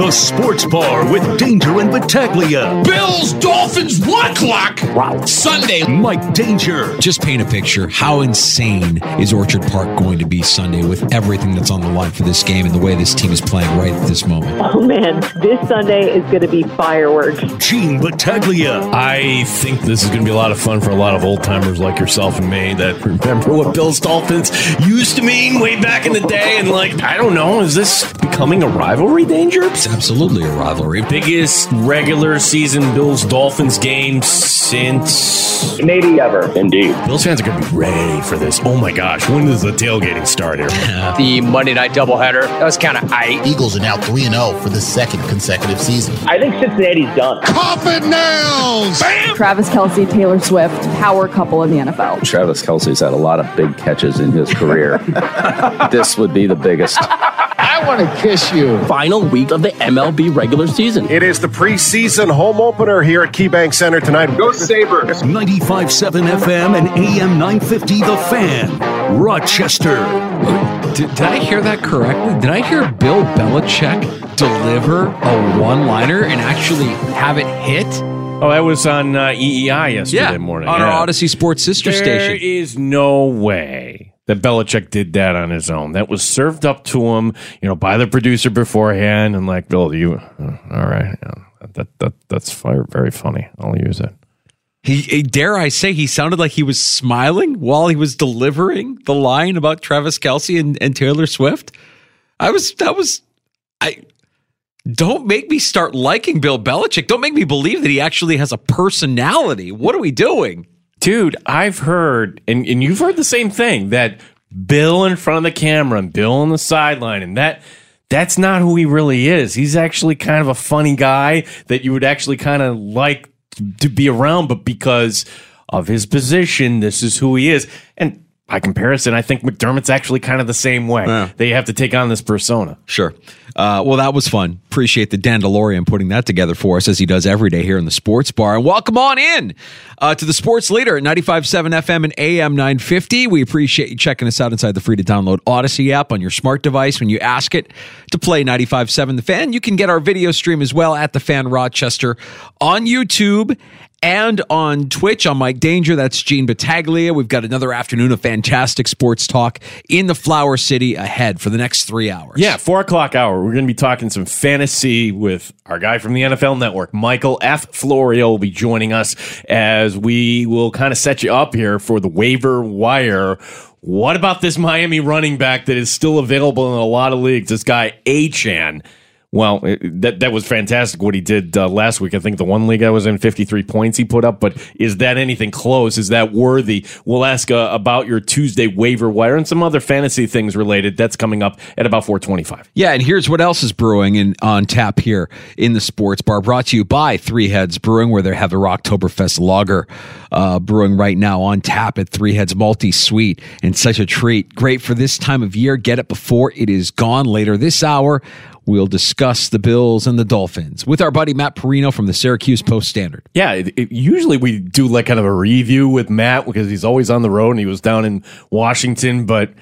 The Sports Bar with Danger and Battaglia. Bills, Dolphins, one o'clock. Wow. Sunday. Mike Danger. Just paint a picture. How insane is Orchard Park going to be Sunday with everything that's on the line for this game and the way this team is playing right at this moment? Oh, man. This Sunday is going to be fireworks. Gene Battaglia. I think this is going to be a lot of fun for a lot of old timers like yourself and me that remember what Bills Dolphins used to mean way back in the day. And, like, I don't know, is this becoming a rivalry, Danger? It's absolutely a rivalry. Biggest regular season Bills Dolphins game since maybe ever. Indeed. Bills fans are going to be ready for this. Oh my gosh, when does the tailgating start here? the Monday night doubleheader, that was kind of aight. Eagles are now 3 0 for the second consecutive season. I think Cincinnati's done. Coffin nails! Bam! Travis Kelce, Taylor Swift, power couple in the NFL. Travis Kelce's had a lot of big catches in his career. this would be the biggest. I want to kiss you. Final week of the MLB regular season. It is the preseason home opener here at KeyBank Center tonight. Go Sabres. 95.7 FM and AM 950 The Fan, Rochester. Did, did, I hear that correctly? Did I hear Bill Belichick deliver a one-liner and actually have it hit? Oh, that was on uh, EEI yesterday yeah, morning. On yeah. our Audacy Sports sister there station. There is no way that Belichick did that on his own. That was served up to him, you know, by the producer beforehand, and like, Bill, you, uh, all right, yeah, that that that's very funny. I'll use it. He dare I say he sounded like he was smiling while he was delivering the line about Travis Kelce and, and Taylor Swift. I was that was I don't make me start liking Bill Belichick. Don't make me believe that he actually has a personality. What are we doing? Dude, I've heard, and, and you've heard the same thing that Bill in front of the camera and Bill on the sideline, and that that's not who he really is. He's actually kind of a funny guy that you would actually kind of like to be around, but because of his position, this is who he is. And by comparison, I think McDermott's actually kind of the same way. Yeah. They have to take on this persona. Sure. Uh, well, that was fun. Appreciate the Dandalorian putting that together for us as he does every day here in the sports bar. And welcome on in uh, to the sports leader at 95.7 FM and AM 950. We appreciate you checking us out inside the free to download Audacy app on your smart device when you ask it to play 95.7 The Fan. You can get our video stream as well at The Fan Rochester on YouTube and on Twitch, I'm Mike Danger. That's Gene Battaglia. We've got another afternoon of fantastic sports talk in the Flower City ahead for the next three hours. Yeah, four o'clock hour. We're going to be talking some fantasy with our guy from the NFL Network, Michael F. Florio, will be joining us as we will kind of set you up here for the waiver wire. What about this Miami running back that is still available in a lot of leagues? This guy, Achane. Well, that that was fantastic what he did uh, last week. I think the one league I was in, 53 points he put up. But is that anything close? Is that worthy? We'll ask uh, about your Tuesday waiver wire and some other fantasy things related. That's coming up at about 425. Yeah, and here's what else is brewing in, on tap here in the sports bar. Brought to you by Three Heads Brewing, where they have their Oktoberfest lager uh, brewing right now on tap at Three Heads Multi Suite, And such a treat. Great for this time of year. Get it before it is gone later this hour. We'll discuss the Bills and the Dolphins with our buddy Matt Parrino from the Syracuse Post Standard. Yeah, it, it, usually we do like kind of a review with Matt because he's always on the road and he was down in Washington, but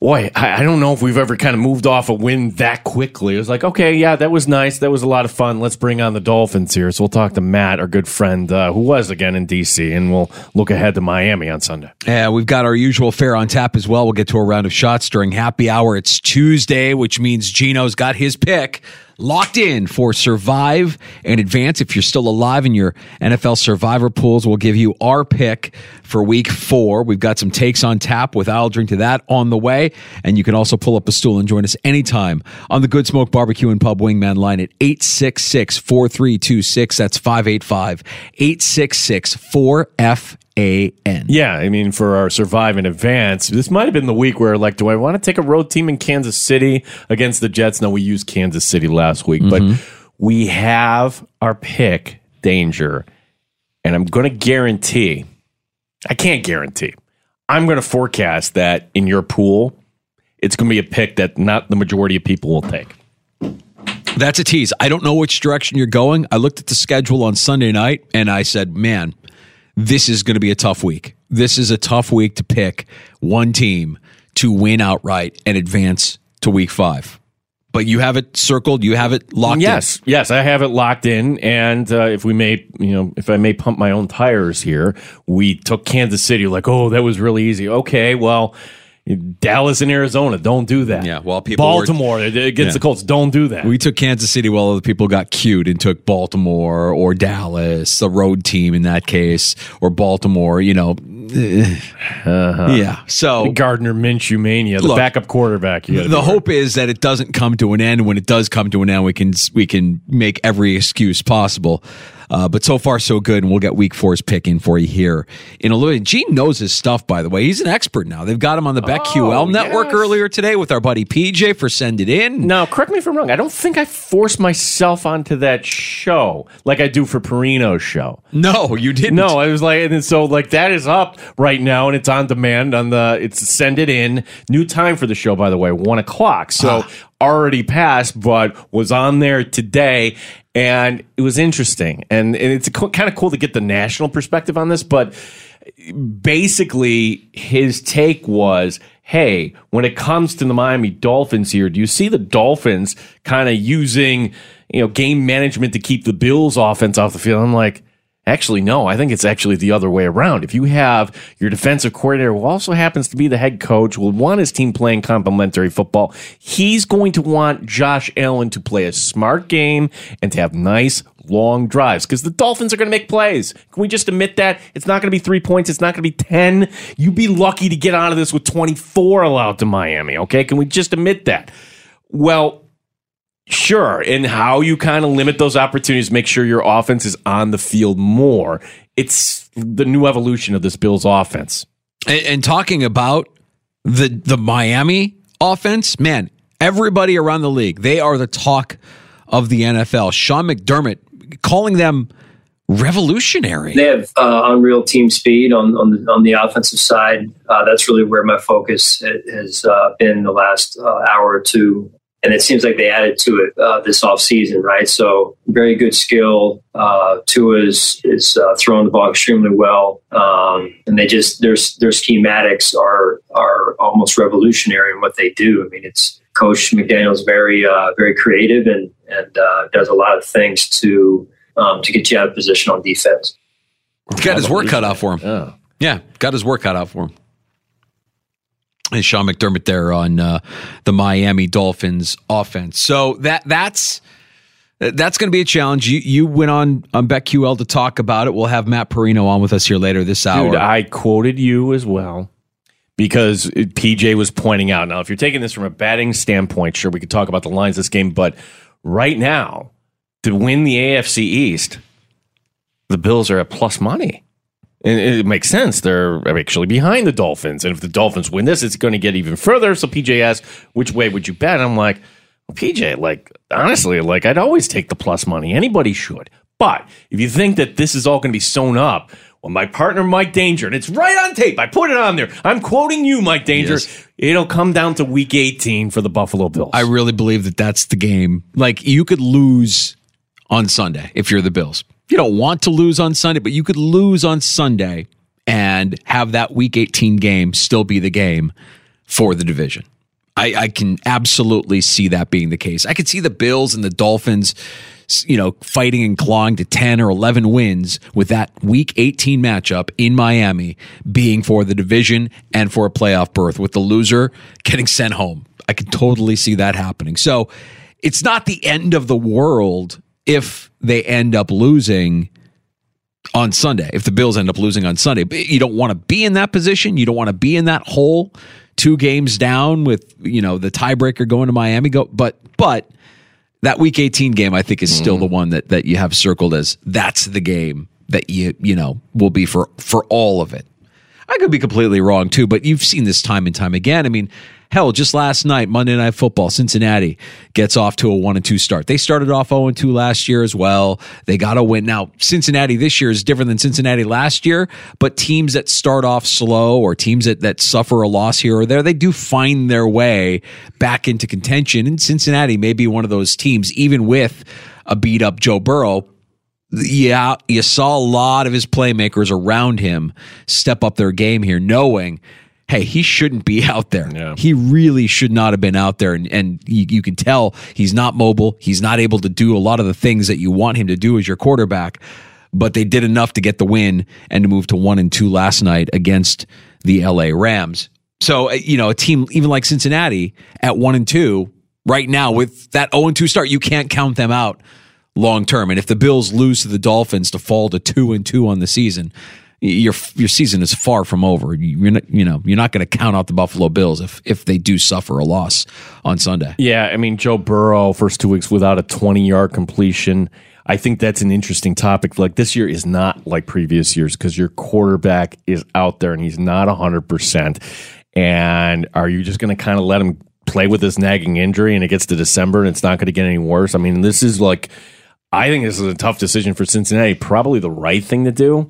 boy, I, I, don't know if we've ever kind of moved off a win that quickly. It was like, okay, yeah, that was nice. That was a lot of fun. Let's bring on the Dolphins here. So we'll talk to Matt, our good friend, uh, who was again in D.C., and we'll look ahead to Miami on Sunday. Yeah, we've got our usual fare on tap as well. We'll get to a round of shots during happy hour. It's Tuesday, which means Gino's got his pick locked in for Survive and Advance. If you're still alive in your NFL Survivor pools, we'll give you our pick for week four. We've got some takes on tap with I'll Drink to That on the way. And you can also pull up a stool and join us anytime on the Good Smoke Barbecue and Pub Wingman line at 866 4326. That's 585 866 4F a N. Yeah, I mean, for our survive in advance, this might have been the week where, like, do I want to take a road team in Kansas City against the Jets? No, we used Kansas City last week, mm-hmm. but we have our pick, danger, and I'm going to guarantee, I can't guarantee, I'm going to forecast that in your pool, it's going to be a pick that not the majority of people will take. That's a tease. I don't know which direction you're going. I looked at the schedule on Sunday night and I said, man, this is going to be a tough week. This is a tough week to pick one team to win outright and advance to week five. But you have it circled. You have it locked. Yes, in. yes, I have it locked in. And uh, if we may, you know, if I may pump my own tires here, we took Kansas City. Like, oh, that was really easy. Okay, well, Dallas and Arizona, don't do that. Yeah, well, people Baltimore were, against yeah. the Colts, don't do that. We took Kansas City while other people got cute and took Baltimore or Dallas, the road team in that case, or Baltimore. You know, uh-huh. yeah. So the Gardner Minshew mania, the look, backup quarterback. The hope is that it doesn't come to an end. When it does come to an end, we can we can make every excuse possible. Uh, but so far, so good. And we'll get week four's pick in for you here in a little. bit. Gene knows his stuff, by the way. He's an expert now. They've got him on the BetQL oh, network yes. earlier today with our buddy PJ for Send It In. Now, correct me if I'm wrong. I don't think I forced myself onto that show like I do for Parrino's show. No, you didn't. No, I was like, and then so like that is up right now and it's on demand on the, it's Send It In. New time for the show, by the way, one o'clock. So ah already passed, but was on there today. And it was interesting. And, and it's kind of cool to get the national perspective on this. But basically, his take was hey, when it comes to the Miami Dolphins here, do you see the Dolphins kind of using, you know, game management to keep the Bills offense off the field? I'm like, Actually, no, I think it's actually the other way around. If you have your defensive coordinator who also happens to be the head coach, will want his team playing complementary football, he's going to want Josh Allen to play a smart game and to have nice long drives because the Dolphins are going to make plays. Can we just admit that? It's not going to be three points. It's not going to be 10. You'd be lucky to get out of this with 24 allowed to Miami, okay? Can we just admit that? Well, Sure. And how you kind of limit those opportunities, make sure your offense is on the field more. It's the new evolution of this Bills offense. And, and talking about the the Miami offense, man, everybody around the league, they are the talk of the NFL. Sean McDermott calling them revolutionary. They have uh, unreal team speed on on the, on the offensive side. Uh, that's really where my focus has uh, been the last uh, hour or two and it seems like they added to it uh, this offseason, right? So very good skill. Uh, Tua is is uh, throwing the ball extremely well, um, and they just their their schematics are are almost revolutionary in what they do. I mean, it's Coach McDaniel's very uh, very creative and and uh, does a lot of things to um, to get you out of position on defense. Got his work cut out for him. Yeah. yeah, got his work cut out for him and Sean McDermott there on uh, the Miami Dolphins offense. So that that's that's going to be a challenge. You you went on on BetQL to talk about it. We'll have Matt Parrino on with us here later this hour. Dude, I quoted you as well because PJ was pointing out. Now, if you're taking this from a batting standpoint, sure, we could talk about the lines this game, but right now, to win the AFC East, the Bills are at plus money. And it makes sense. They're actually behind the Dolphins. And if the Dolphins win this, it's going to get even further. So PJ asked, which way would you bet? And I'm like, well, PJ, like, honestly, like, I'd always take the plus money. Anybody should. But if you think that this is all going to be sewn up, well, my partner, Mike Danger, and it's right on tape. I put it on there. I'm quoting you, Mike Danger. Yes. It'll come down to week 18 for the Buffalo Bills. I really believe that that's the game. Like you could lose on Sunday if you're the Bills. You don't want to lose on Sunday, but you could lose on Sunday and have that Week 18 game still be the game for the division. I, I can absolutely see that being the case. I could see the Bills and the Dolphins, you know, fighting and clawing to 10 or 11 wins with that week 18 matchup in Miami being for the division and for a playoff berth, with the loser getting sent home. I could totally see that happening. So it's not the end of the world if they end up losing on Sunday, if the Bills end up losing on Sunday. You don't want to be in that position. You don't want to be in that hole, two games down with, you know, the tiebreaker going to Miami. Go but but that week 18 game I think is still mm-hmm. the one that that you have circled as that's the game that you you know will be for for all of it. I could be completely wrong too, but you've seen this time and time again. I mean, hell, just last night, Monday Night Football, Cincinnati gets off to a one and two start. They started off 0 and 2 last year as well. They got a win. Now, Cincinnati this year is different than Cincinnati last year, but teams that start off slow or teams that, that suffer a loss here or there, they do find their way back into contention. And Cincinnati may be one of those teams, even with a beat up Joe Burrow, yeah, you saw a lot of his playmakers around him step up their game here, knowing, hey, he shouldn't be out there. He really should not have been out there. And, and you, you can tell he's not mobile. He's not able to do a lot of the things that you want him to do as your quarterback. But they did enough to get the win and to move to one and two last night against the LA Rams. So, uh, you know, a team even like Cincinnati at one and two right now with that 0 and 2 start, you can't count them out long term. And if the Bills lose to the Dolphins to fall to two and two on the season, your your season is far from over. You're not, you know you're not going to count out the Buffalo Bills if if they do suffer a loss on Sunday. Yeah, I mean Joe Burrow first two weeks without a 20 yard completion. I think that's an interesting topic. Like this year is not like previous years because your quarterback is out there and he's not 100%. And are you just going to kind of let him play with this nagging injury and it gets to December and it's not going to get any worse? I mean, this is like, I think this is a tough decision for Cincinnati. Probably the right thing to do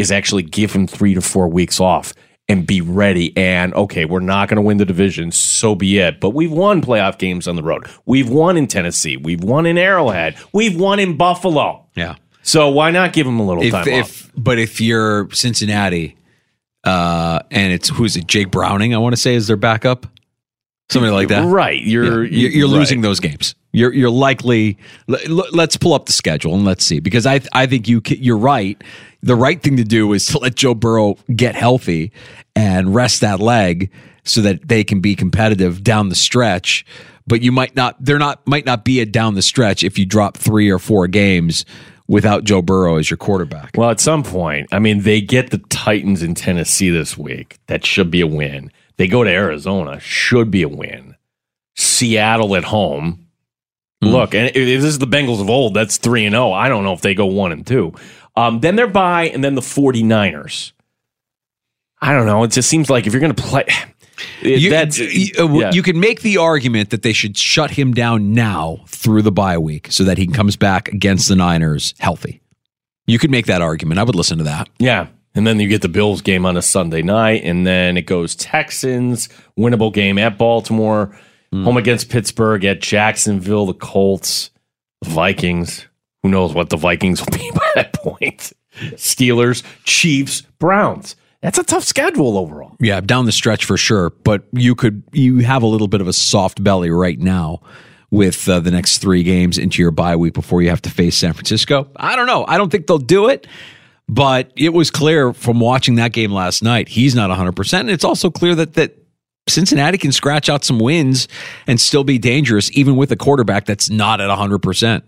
is actually give him three to four weeks off and be ready. And okay, we're not going to win the division, so be it. But we've won playoff games on the road. We've won in Tennessee. We've won in Arrowhead. We've won in Buffalo. Yeah. So why not give him a little If, time off? but if you're Cincinnati, uh, and it's who's it? Jake Browning, I want to say is their backup, somebody like that. Right. You're Yeah. you're, you're right. losing those games. You're you're likely. Let's pull up the schedule and let's see because I I think you you're right. The right thing to do is to let Joe Burrow get healthy and rest that leg so that they can be competitive down the stretch. But you might not. They're not might not be a down the stretch if you drop three or four games without Joe Burrow as your quarterback. Well, at some point, I mean, they get the Titans in Tennessee this week. That should be a win. They go to Arizona, should be a win. Seattle at home. Look, and if this is the Bengals of old, that's 3 and 0. I don't know if they go 1 and 2. Um, then they're by, and then the 49ers. I don't know. It just seems like if you're going to play. You, that's you, uh, yeah. you can make the argument that they should shut him down now through the bye week so that he comes back against the Niners healthy. You could make that argument. I would listen to that. Yeah. And then you get the Bills game on a Sunday night, and then it goes Texans, winnable game at Baltimore, home against Pittsburgh, at Jacksonville, the Colts, the Vikings. Who knows what the Vikings will be by that point? Steelers, Chiefs, Browns. That's a tough schedule overall. Yeah, down the stretch for sure. But you could you have a little bit of a soft belly right now with uh, the next three games into your bye week before you have to face San Francisco. I don't know. I don't think they'll do it. But it was clear from watching that game last night, he's not 100%. And it's also clear that, that Cincinnati can scratch out some wins and still be dangerous, even with a quarterback that's not at 100%.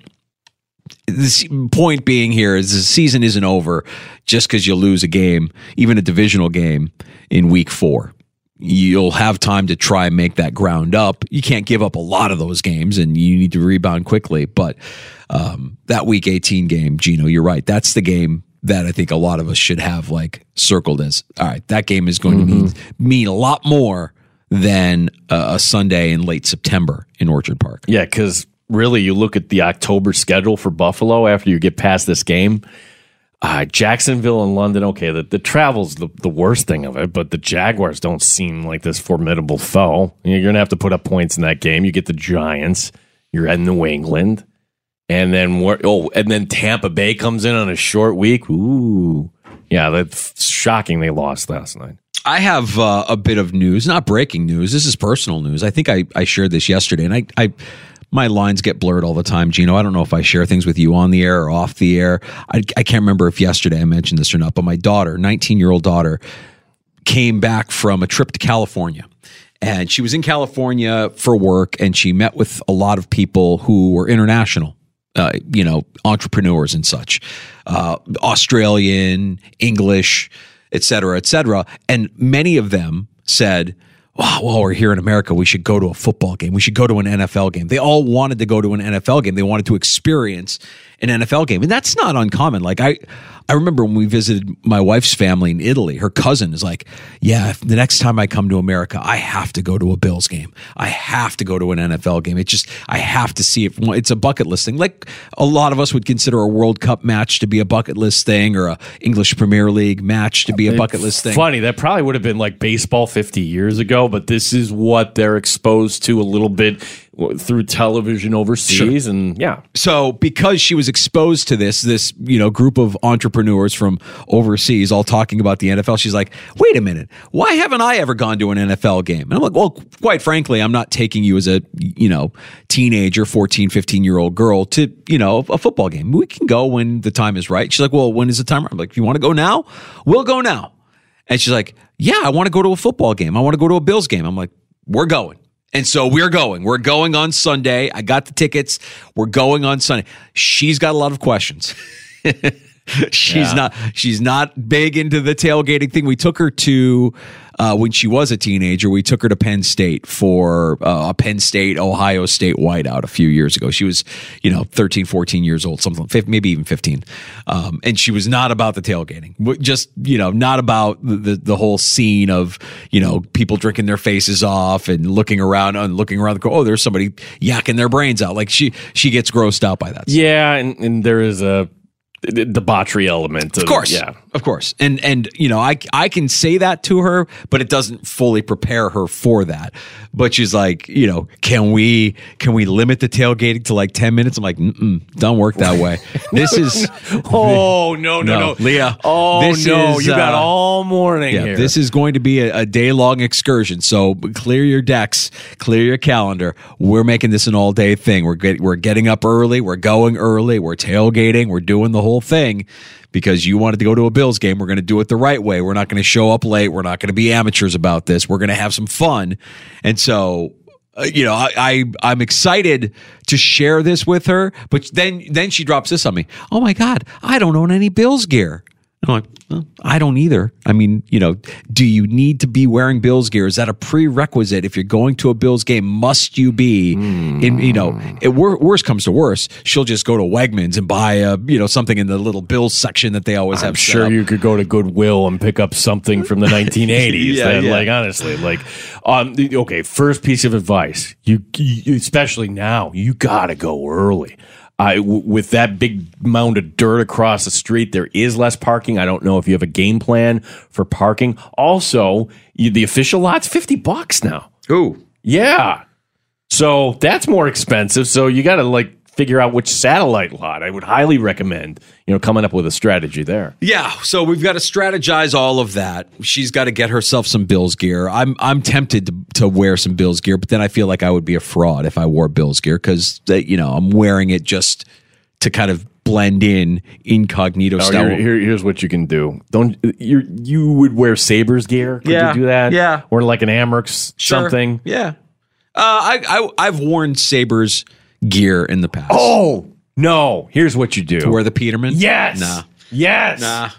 The point being here is the season isn't over just because you lose a game, even a divisional game in week four. you'll have time to try and make that ground up. You can't give up a lot of those games, and you need to rebound quickly. But um, that Week 18 game, Gino, you're right. That's the game that I think a lot of us should have like circled as all right. That game is going mm-hmm. to mean mean a lot more than a, a Sunday in late September in Orchard Park. Yeah, because really, you look at the October schedule for Buffalo after you get past this game. Uh, Jacksonville and London, okay, the, the travel's the, the worst thing of it, but the Jaguars don't seem like this formidable foe. You're going to have to put up points in that game. You get the Giants, you're at New England, and then oh, and then Tampa Bay comes in on a short week. Ooh, yeah, that's shocking. They lost last night. I have uh, a bit of news, not breaking news. This is personal news. I think I, I shared this yesterday, and I, I my lines get blurred all the time, Gino. I don't know if I share things with you on the air or off the air. I, I can't remember if yesterday I mentioned this or not, but my daughter, 19 year old daughter, came back from a trip to California. And she was in California for work and she met with a lot of people who were international. Uh, you know, entrepreneurs and such, uh, Australian, English, et cetera, et cetera. And many of them said, wow, while we're here in America, we should go to a football game. We should go to an NFL game. They all wanted to go to an NFL game. They wanted to experience an NFL game. And that's not uncommon. Like I I remember when we visited my wife's family in Italy, her cousin is like, Yeah, the next time I come to America, I have to go to a Bills game. I have to go to an NFL game. It just, I have to see it. It's a bucket list thing. Like a lot of us would consider a World Cup match to be a bucket list thing or a English Premier League match to be a bucket list thing. Funny, that probably would have been like baseball 50 years ago, but this is what they're exposed to a little bit through television overseas sure. and yeah. So because she was exposed to this this you know group of entrepreneurs from overseas all talking about the NFL she's like wait a minute. Why haven't I ever gone to an NFL game? And I'm like well quite frankly I'm not taking you as a you know teenager 14 15 year old girl to you know a football game. We can go when the time is right. She's like well when is the time? I'm like if you want to go now? We'll go now. And she's like yeah I want to go to a football game. I want to go to a Bills game. I'm like we're going and so we're going. We're going on Sunday. I got the tickets. We're going on Sunday. She's got a lot of questions. she's yeah. not she's not big into the tailgating thing. We took her to uh, when she was a teenager. We took her to Penn State for uh, a Penn State Ohio State whiteout a few years ago. She was you know 13, 14 years old, something maybe even 15. Um, and she was not about the tailgating. Just you know not about the, the, the whole scene of you know people drinking their faces off and looking around and looking around the oh there's somebody yakking their brains out. Like she she gets grossed out by that. Yeah, and, and there is a debauchery element. Of, of, course, yeah, of course, and and you know, I I can say that to her, but it doesn't fully prepare her for that. But she's like, you know, can we can we limit the tailgating to like ten minutes? I'm like, mm don't work that way. This is oh no no no, no. Leah. Oh no, is, you got uh, all morning. Yeah, here. this is going to be a, a day long excursion. So clear your decks, clear your calendar. We're making this an all day thing. We're get, we're getting up early. We're going early. We're tailgating. We're doing the whole thing because you wanted to go to a Bills game. We're going to do it the right way. We're not going to show up late. We're not going to be amateurs about this. We're going to have some fun. And so uh, you know, I, I am excited to share this with her, but then then she drops this on me. Oh my god, I don't own any Bills gear. I'm like, well, I don't either. I mean, you know, do you need to be wearing Bills gear? Is that a prerequisite if you're going to a Bills game? Must you be mm. in, you know, it, worst comes to worst, she'll just go to Wegmans and buy a, you know, something in the little Bills section that they always I'm have. sure you could go to Goodwill and pick up something from the 1980s. yeah, that, yeah. Like, honestly, like, um, okay, first piece of advice, you, you especially now, you got to go early. Uh, w- with that big mound of dirt across the street, there is less parking. I don't know if you have a game plan for parking. Also, you, the official lot's fifty bucks now. Ooh, yeah. So that's more expensive. So you got to like figure out which satellite lot. I would highly recommend, you know, coming up with a strategy there. Yeah, so we've got to strategize all of that. She's got to get herself some Bills gear. I'm I'm tempted to, to wear some Bills gear, but then I feel like I would be a fraud if I wore Bills gear because you know I'm wearing it just to kind of blend in incognito oh, style. Here, here, here's what you can do. Don't you you would wear Sabres gear? Could yeah, you do that? Yeah, or like an Amerks sure. something. Yeah, uh, I, I I've worn Sabres gear in the past. Oh no! Here's what you do: to wear the Peterman. Yes. Nah. Yes. Nah.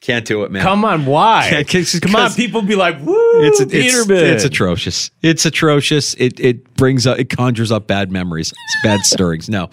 Can't do it, man. Come on, why? Come on, people be like, "Woo, It's it's, Peterman." it's atrocious. It's atrocious. It it brings up it conjures up bad memories. It's bad stirrings. No,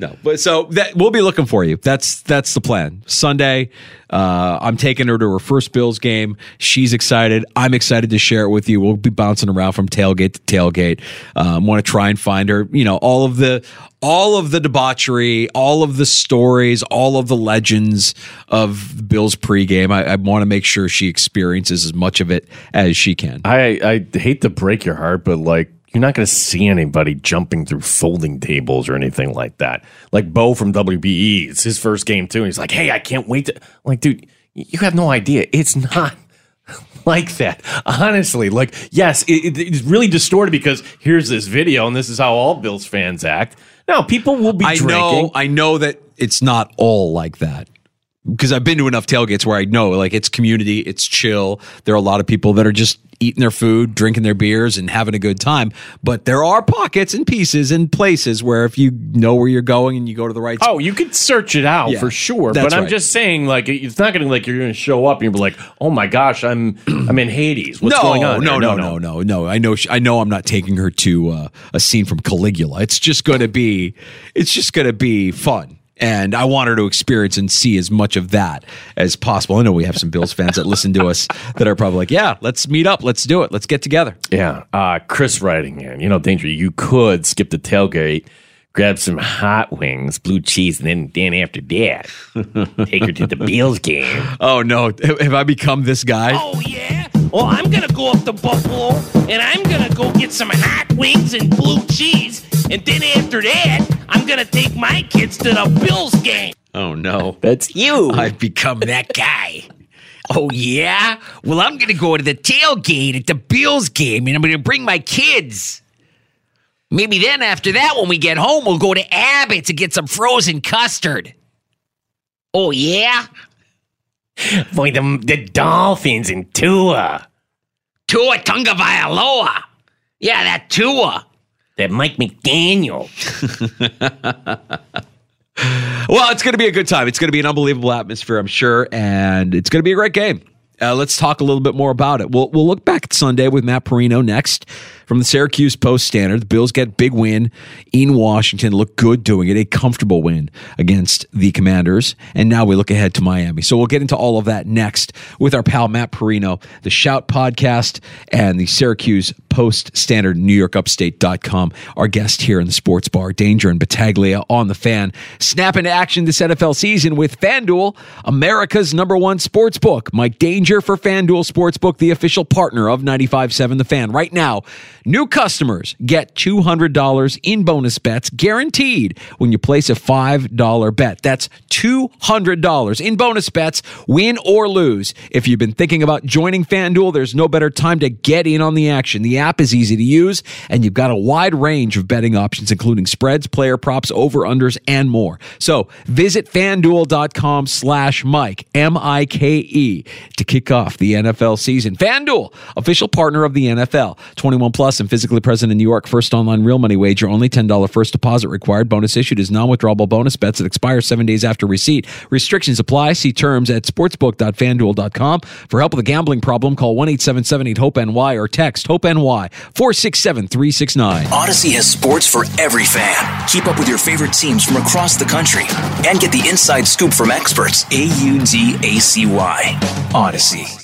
no. But so that we'll be looking for you. That's that's the plan. Sunday, uh, I'm taking her to her first Bills game. She's excited. I'm excited to share it with you. We'll be bouncing around from tailgate to tailgate. Um, Want to try and find her. You know all of the all of the debauchery, all of the stories, all of the legends of Bills pregame. I, I want to make sure she experiences as much of it as she can. I I hate to break your heart, but like you're not going to see anybody jumping through folding tables or anything like that. Like Bo from WBE, it's his first game too. And he's like, "Hey, I can't wait to." like, dude, you have no idea. It's not like that. Honestly, like, yes, it, it- it's really distorted because here's this video, and this is how all Bills fans act. Now, people will be I drinking. know, I know that it's not all like that because I've been to enough tailgates where I know like it's community, it's chill. There are a lot of people that are just eating their food, drinking their beers, and having a good time. But there are pockets and pieces and places where if you know where you're going and you go to the right Oh, you could search it out Yeah, for sure, but I'm right. just saying, like, it's not going to like you're going to show up and you'll be like, "Oh my gosh, I'm I'm in Hades. What's no, going on?" No, there?" no, no, no, no. I know. She, I know. I'm not taking her to uh, a scene from Caligula. It's just going to be. It's just going to be fun. And I want her to experience and see as much of that as possible. I know we have some Bills fans that listen to us that are probably like, "Yeah, let's meet up. Let's do it. Let's get together." Yeah, uh, Chris writing in, you know, danger. You could skip the tailgate, grab some hot wings, blue cheese, and then then after that, take her to the Bills game. Oh no, have I become this guy? Oh yeah. Well, I'm gonna go up to Buffalo and I'm gonna go get some hot wings and blue cheese, and then after that, I'm gonna take my kids to the Bills game. Oh no, that's you. I've become that guy. Oh yeah. Well, I'm gonna go to the tailgate at the Bills game, and I'm gonna bring my kids. Maybe then after that, when we get home, we'll go to Abbott's and get some frozen custard. Oh yeah. Boy, the, the Dolphins and Tua. Tua Tagovailoa. Yeah, that Tua. That Mike McDaniel. Well, it's going to be a good time. It's going to be an unbelievable atmosphere, I'm sure, and it's going to be a great game. Uh, let's talk a little bit more about it. We'll we'll look back at Sunday with Matt Parrino next from the Syracuse Post Standard. The Bills get big win in Washington. Look good doing it. A comfortable win against the Commanders. And now we look ahead to Miami. So we'll get into all of that next with our pal Matt Parrino, the Shout podcast, and the Syracuse Post Standard, New York Upstate.com. Our guest here in the sports bar, Danger and Battaglia on the fan. Snap into action this NFL season with FanDuel, America's number one sports book. Mike Danger for FanDuel Sportsbook, the official partner of 95.7 The Fan. Right now, new customers get $200 in bonus bets guaranteed when you place a $5 bet. That's $200 in bonus bets, win or lose. If you've been thinking about joining FanDuel, there's no better time to get in on the action. The app is easy to use, and you've got a wide range of betting options, including spreads, player props, over-unders, and more. So visit fanduel.com slash Mike, M-I-K-E, to kick off the NFL season. FanDuel, official partner of the NFL. 21 plus and physically present in New York. First online real money wager, only $10 first deposit required. Bonus issued is non-withdrawable bonus bets that expire seven days after receipt. Restrictions apply. See terms at sportsbook.fanduel.com. For help with a gambling problem, call 1-877-8-HOPE-NY or text HOPE-NY 467-369. Audacy has sports for every fan. Keep up with your favorite teams from across the country and get the inside scoop from experts. A U D A C Y. Audacy.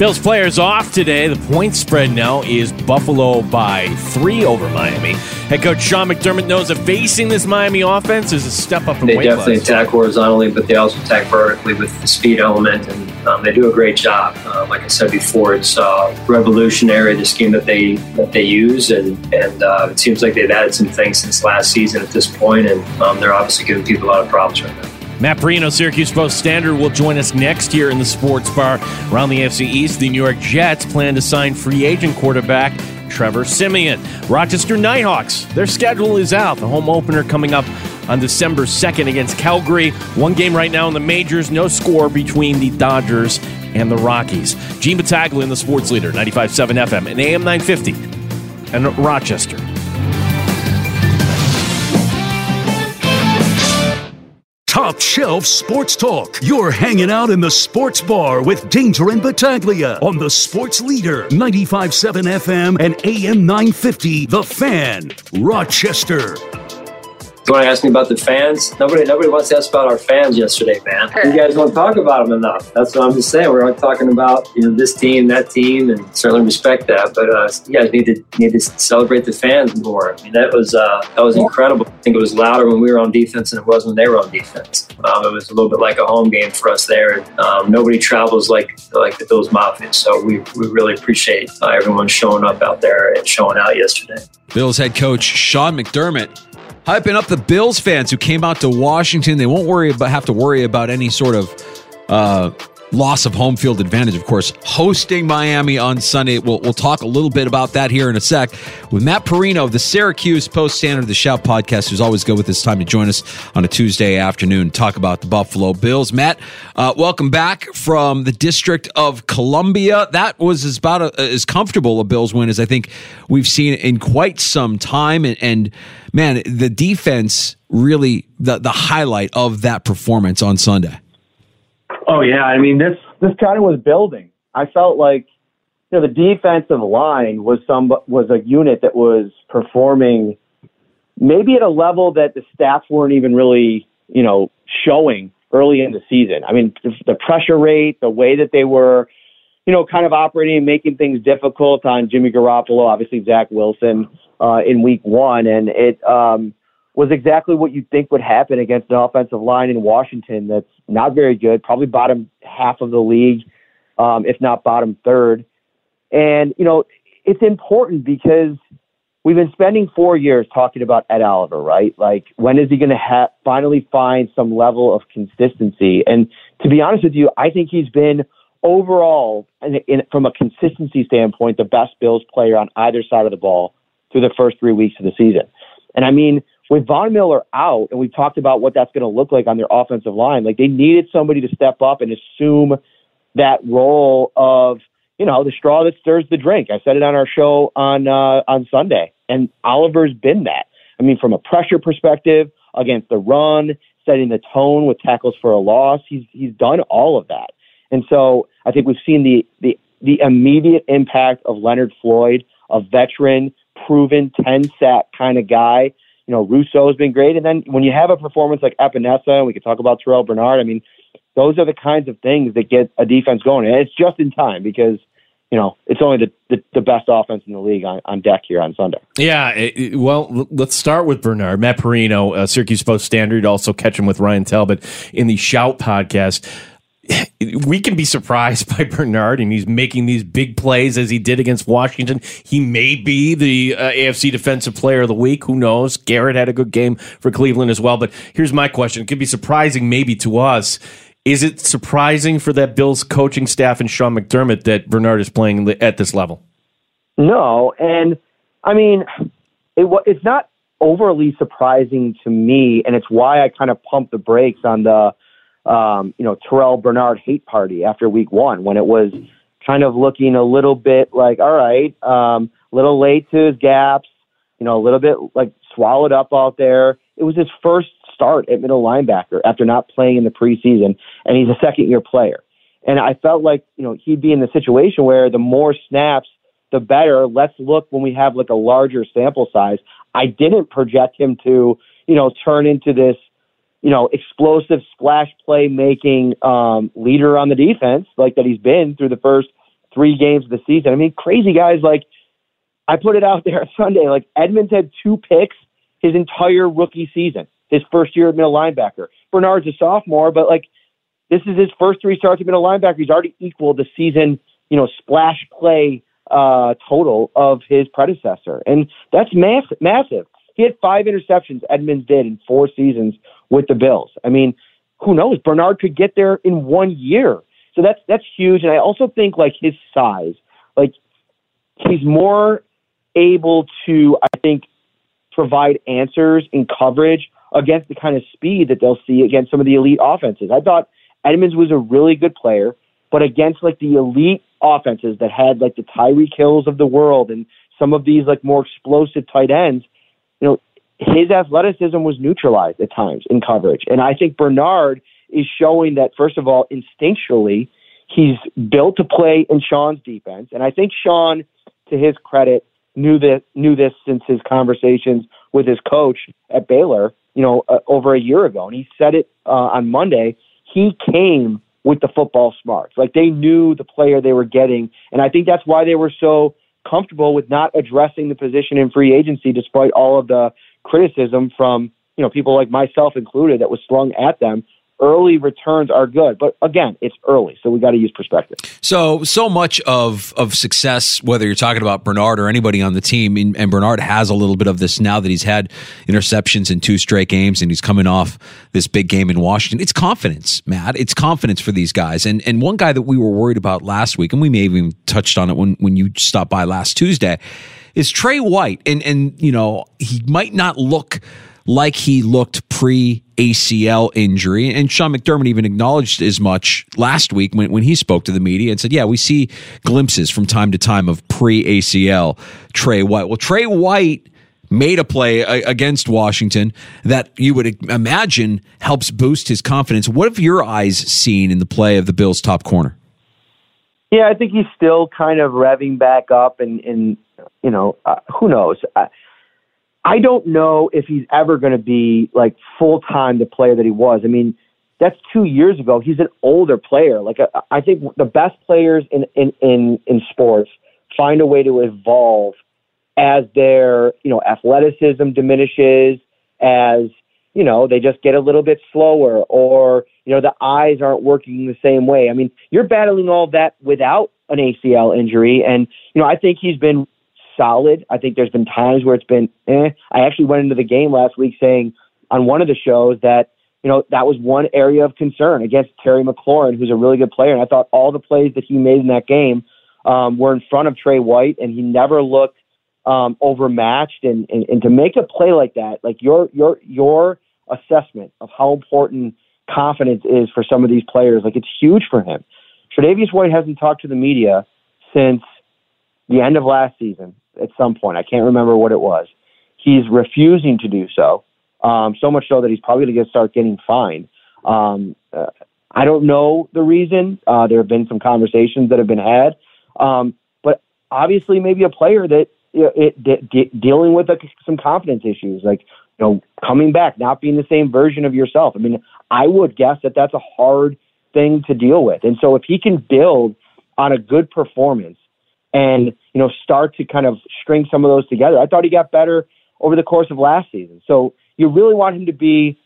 Bills players off today. The point spread now is Buffalo by three over Miami. Head coach Sean McDermott knows that facing this Miami offense is a step up in They weight definitely class. attack horizontally, but they also attack vertically with the speed element, and um, they do a great job. Uh, like I said before, it's uh, revolutionary the scheme that they that they use, and and uh, it seems like they've added some things since last season at this point, and um, they're obviously giving people a lot of problems right now. Matt Parrino, Syracuse Post Standard, will join us next year in the sports bar around the AFC East. The New York Jets plan to sign free agent quarterback Trevor Siemian. Rochester Nighthawks, their schedule is out. The home opener coming up on December 2nd against Calgary. One game right now in the majors, no score between the Dodgers and the Rockies. Gene Battaglia in the sports leader, 95.7 FM and AM 950 and Rochester. Top Shelf Sports Talk. You're hanging out in the sports bar with Danger and Battaglia on the Sports Leader 95.7 FM and AM 950. The Fan, Rochester. You want to ask me about the fans? Nobody, nobody wants to ask about our fans yesterday, man. You guys don't talk about them enough. That's what I'm just saying. We're talking about you know this team, that team, and certainly respect that. But uh, you guys need to need to celebrate the fans more. I mean, that was uh, that was incredible. I think it was louder when we were on defense than it was when they were on defense. Um, it was a little bit like a home game for us there. Um, nobody travels like like the Bills Mafia, so we we really appreciate uh, everyone showing up out there and showing out yesterday. Bills head coach Sean McDermott hyping up the Bills fans who came out to Washington. They won't worry about have to worry about any sort of uh, loss of home field advantage. Of course, hosting Miami on Sunday. We'll, we'll talk a little bit about that here in a sec with Matt Parrino of the Syracuse Post Standard, the Shout podcast, who's always good with his time to join us on a Tuesday afternoon talk about the Buffalo Bills. Matt, uh, welcome back from the District of Columbia. That was as about a, as comfortable a Bills win as I think we've seen in quite some time, and, and man, the defense really the the highlight of that performance on Sunday. Oh yeah, I mean this this kind of was building. I felt like you know the defensive line was some was a unit that was performing maybe at a level that the stats weren't even really you know showing early in the season. I mean the, the pressure rate, the way that they were you know kind of operating and making things difficult on Jimmy Garoppolo, obviously Zach Wilson uh, in week one, and it. Um, was exactly what you'd think would happen against an offensive line in Washington that's not very good, probably bottom half of the league, um, if not bottom third. And, you know, it's important because we've been spending four years talking about Ed Oliver, right? Like, when is he going to ha- finally find some level of consistency? And to be honest with you, I think he's been overall, in, in, from a consistency standpoint, the best Bills player on either side of the ball through the first three weeks of the season. And I mean, with Von Miller out, and we've talked about what that's going to look like on their offensive line, like they needed somebody to step up and assume that role of, you know, the straw that stirs the drink. I said it on our show on uh, on Sunday, and Oliver's been that. I mean, from a pressure perspective, against the run, setting the tone with tackles for a loss, he's he's done all of that. And so I think we've seen the the the immediate impact of Leonard Floyd, a veteran, proven, ten sack kind of guy you know, Rousseau has been great. And then when you have a performance like Epenesa, and we could talk about Terrell Bernard, I mean, those are the kinds of things that get a defense going. And it's just in time because, you know, it's only the, the, the best offense in the league on, on deck here on Sunday. Yeah, it, well, let's start with Bernard. Matt Parrino, uh, Syracuse Post Standard, also catch him with Ryan Talbot in the Shout podcast we can be surprised by Bernard, and he's making these big plays as he did against Washington. He may be the uh, AFC Defensive Player of the Week. Who knows? Garrett had a good game for Cleveland as well. But here's my question: It could be surprising, maybe to us. Is it surprising for that Bills coaching staff and Sean McDermott that Bernard is playing at this level? No, and I mean, it, it's not overly surprising to me, and it's why I kind of pumped the brakes on the, um, you know, Terrell Bernard hate party after week one when it was kind of looking a little bit like, all right, um, little late to his gaps, you know, a little bit like swallowed up out there. It was his first start at middle linebacker after not playing in the preseason, and he's a second year player. And I felt like, you know, he'd be in the situation where the more snaps, the better. Let's look when we have like a larger sample size. I didn't project him to, you know, turn into this, you know, explosive splash play making um, leader on the defense like that he's been through the first three games of the season. I mean, crazy guys like I put it out there Sunday. Like Edmonds had two picks his entire rookie season, his first year at middle linebacker. Bernard's a sophomore, but like this is his first three starts at middle linebacker. He's already equaled the season, you know, splash play uh, total of his predecessor, and that's massive. Massive. He had five interceptions. Edmonds did in four seasons with the Bills. I mean, who knows? Bernard could get there in one year. So that's that's huge. And I also think like his size, like he's more able to, I think, provide answers in coverage against the kind of speed that they'll see against some of the elite offenses. I thought Edmonds was a really good player, but against like the elite offenses that had like the Tyreek Hills of the world and some of these like more explosive tight ends, you know, his athleticism was neutralized at times in coverage. And I think Bernard is showing that, first of all, instinctually, he's built to play in Sean's defense. And I think Sean, to his credit, knew this, knew this since his conversations with his coach at Baylor, you know, uh, over a year ago. And he said it uh, on Monday. He came with the football smarts. Like they knew the player they were getting. And I think that's why they were so comfortable with not addressing the position in free agency despite all of the criticism from, you know, people like myself included that was slung at them early returns are good. But again, it's early, so we got to use perspective. So, so much of of success, whether you're talking about Bernard or anybody on the team, and Bernard has a little bit of this now that he's had interceptions in two straight games, and he's coming off this big game in Washington. It's confidence, Matt. It's confidence for these guys. And and one guy that we were worried about last week, and we may have even touched on it when when you stopped by last Tuesday, is Trey White. And and you know he might not look like he looked pre ACL injury. And Sean McDermott even acknowledged as much last week when, when he spoke to the media and said, Yeah, we see glimpses from time to time of pre ACL Trey White. Well, Trey White made a play against Washington that you would imagine helps boost his confidence. What have your eyes seen in the play of the Bills' top corner? Yeah, I think he's still kind of revving back up, and, and you know, uh, who knows? Uh, I don't know if he's ever going to be like full time the player that he was. I mean, that's two years ago. He's an older player. Like I think the best players in in in, in sports find a way to evolve as their you know athleticism diminishes, as you know they just get a little bit slower, or you know the eyes aren't working the same way. I mean, you're battling all that without an ACL injury, and you know I think he's been solid. I think there's been times where it's been eh. I actually went into the game last week saying on one of the shows that, you know, that was one area of concern against Terry McLaurin, who's a really good player. And I thought all the plays that he made in that game um, were in front of Trey White, and he never looked um, overmatched. And, and, and to make a play like that, like your your your assessment of how important confidence is for some of these players, like it's huge for him. Tre'Davious White hasn't talked to the media since the end of last season at some point. I can't remember what it was. He's refusing to do so. Um, so much so that he's probably going to start getting fined. Um, uh, I don't know the reason. Uh, there have been some conversations that have been had, um, but obviously, maybe a player that you know, it, de- de- dealing with some confidence issues, like you know, coming back, not being the same version of yourself. I mean, I would guess that that's a hard thing to deal with, and so if he can build on a good performance and you know start to kind of string some of those together. I thought he got better over the course of last season. So you really want him to be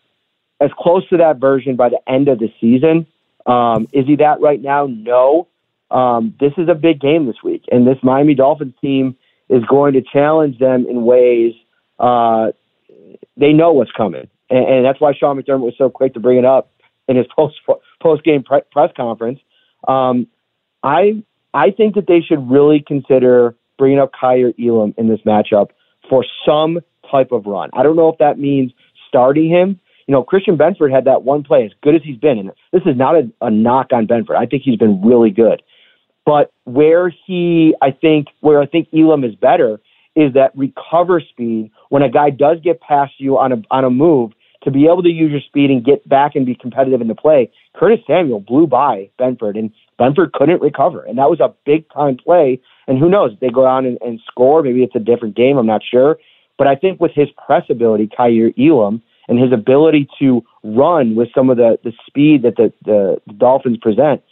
as close to that version by the end of the season. Um, is he that right now? No. Um, this is a big game this week, and this Miami Dolphins team is going to challenge them in ways uh, they know what's coming, and, and that's why Sean McDermott was so quick to bring it up in his post post game pre- press conference. Um, I I think that they should really consider bringing up Kaiir Elam in this matchup for some type of run. I don't know if that means starting him. You know, Christian Benford had that one play, as good as he's been, and this is not a, a knock on Benford. I think he's been really good. But where he, I think, where I think Elam is better is that recover speed when a guy does get past you on a on a move to be able to use your speed and get back and be competitive in the play. Curtis Samuel blew by Benford, and Benford couldn't recover, and that was a big time play. And who knows? They go down and, and score. Maybe it's a different game. I'm not sure. But I think with his press ability, Kaiir Elam, and his ability to run with some of the, the speed that the, the, the Dolphins present,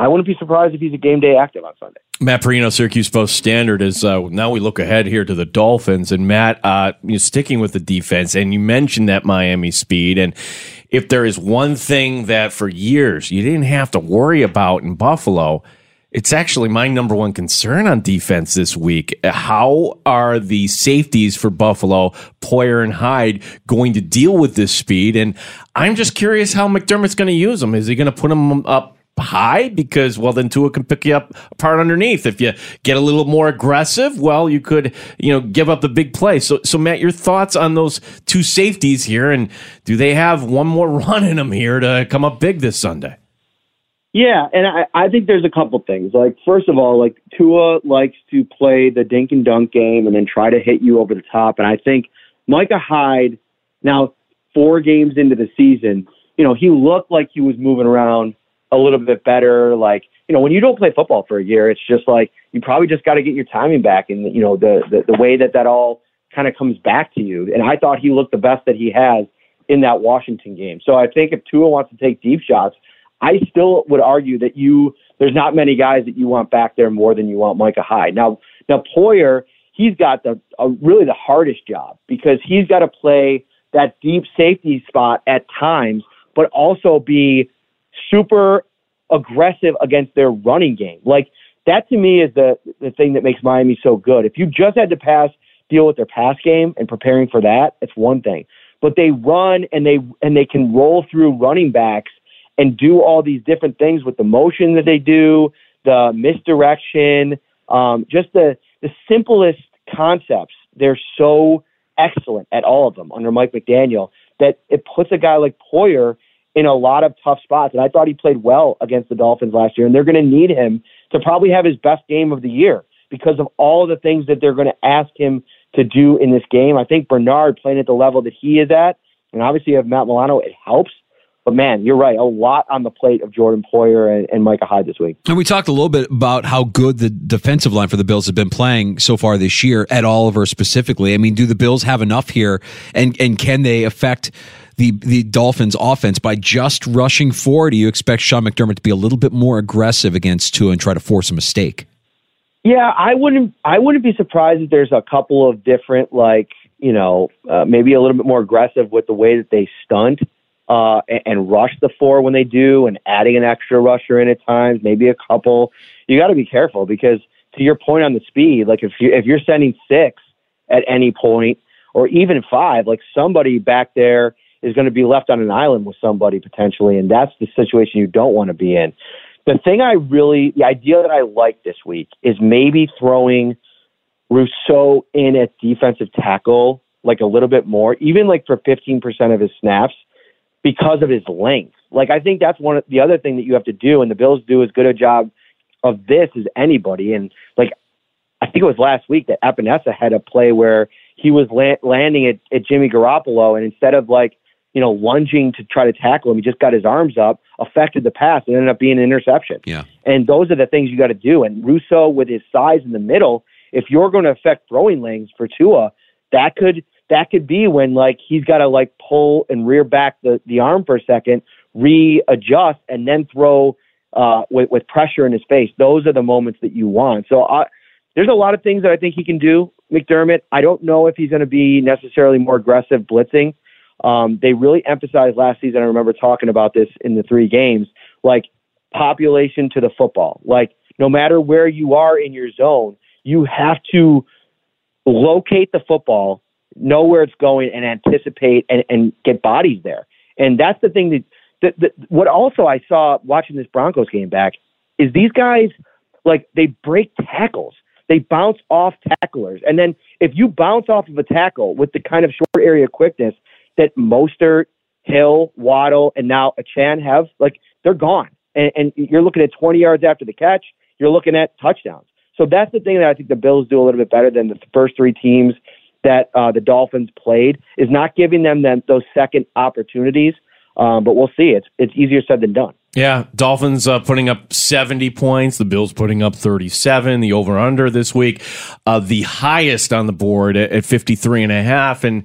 I wouldn't be surprised if he's a game day active on Sunday. Matt Parrino, Syracuse Post Standard is uh, now we look ahead here to the Dolphins and Matt, uh, you sticking with the defense, and you mentioned that Miami speed, and if there is one thing that for years you didn't have to worry about in Buffalo, it's actually my number one concern on defense this week. How are the safeties for Buffalo, Poyer and Hyde, going to deal with this speed? And I'm just curious how McDermott's going to use them. Is he going to put them up high because well then Tua can pick you up apart underneath. If you get a little more aggressive, well you could you know give up the big play. So so Matt, your thoughts on those two safeties here, and do they have one more run in them here to come up big this Sunday? Yeah, and I, I think there's a couple things. Like first of all, like Tua likes to play the dink and dunk game and then try to hit you over the top. And I think Micah Hyde, now four games into the season, you know, he looked like he was moving around a little bit better. Like, you know, when you don't play football for a year, it's just like you probably just got to get your timing back and, you know, the, the, the way that that all kind of comes back to you. And I thought he looked the best that he has in that Washington game. So I think if Tua wants to take deep shots, I still would argue that you there's not many guys that you want back there more than you want Micah Hyde. Now, now Poyer, he's got the really the hardest job because he's got to play that deep safety spot at times, but also be super aggressive against their running game. Like that to me is the the thing that makes Miami so good. If you just had to pass deal with their pass game and preparing for that, it's one thing. But they run and they and they can roll through running backs and do all these different things with the motion that they do, the misdirection, um, just the the simplest concepts. They're so excellent at all of them under Mike McDaniel that it puts a guy like Poyer in a lot of tough spots. And I thought he played well against the Dolphins last year, and they're going to need him to probably have his best game of the year because of all the things that they're going to ask him to do in this game. I think Bernard playing at the level that he is at, and obviously you have Matt Milano, it helps. But man, you're right. A lot on the plate of Jordan Poyer and, and Micah Hyde this week. And we talked a little bit about how good the defensive line for the Bills have been playing so far this year. At Oliver specifically. I mean, do the Bills have enough here, and and can they affect? The the Dolphins offense by just rushing forward? Do you expect Sean McDermott to be a little bit more aggressive against Tua and try to force a mistake? Yeah, I wouldn't. I wouldn't be surprised if there's a couple of different, like you know, uh, maybe a little bit more aggressive with the way that they stunt uh, and, and rush the four when they do, and adding an extra rusher in at times, maybe a couple. You got to be careful because, to your point on the speed, like if you if you're sending six at any point, or even five, like somebody back there is going to be left on an island with somebody potentially, and that's the situation you don't want to be in. The thing I really, the idea that I like this week is maybe throwing Rousseau in at defensive tackle like a little bit more, even like for 15% of his snaps because of his length. Like I think that's one of the other thing that you have to do, and the Bills do as good a job of this as anybody. And like I think it was last week that Epenesa had a play where he was la- landing at, at Jimmy Garoppolo, and instead of like you know, lunging to try to tackle him. He just got his arms up, affected the pass, and ended up being an interception. Yeah. And those are the things you got to do. And Rousseau, with his size in the middle, if you're going to affect throwing lanes for Tua, that could that could be when like he's got to like pull and rear back the the arm for a second, readjust, and then throw uh, with with pressure in his face. Those are the moments that you want. So I, there's a lot of things that I think he can do. McDermott. I don't know if he's going to be necessarily more aggressive blitzing. Um, they really emphasized last season. I remember talking about this in the three games, like population to the football. Like no matter where you are in your zone, you have to locate the football, know where it's going, and anticipate and, and get bodies there. And that's the thing that the, the, what also I saw watching this Broncos game back is these guys like they break tackles. They bounce off tacklers. And then if you bounce off of a tackle with the kind of short area quickness that Mostert, Hill, Waddle, and now Achane have, like they're gone. And, and you're looking at 20 yards after the catch. You're looking at touchdowns. So that's the thing that I think the Bills do a little bit better than the first three teams that uh, the Dolphins played is not giving them, those second opportunities. Um, but we'll see. It's it's easier said than done. Yeah, Dolphins uh, putting up 70 points, the Bills putting up 37, the over under this week, uh, the highest on the board at, at 53 and a half. And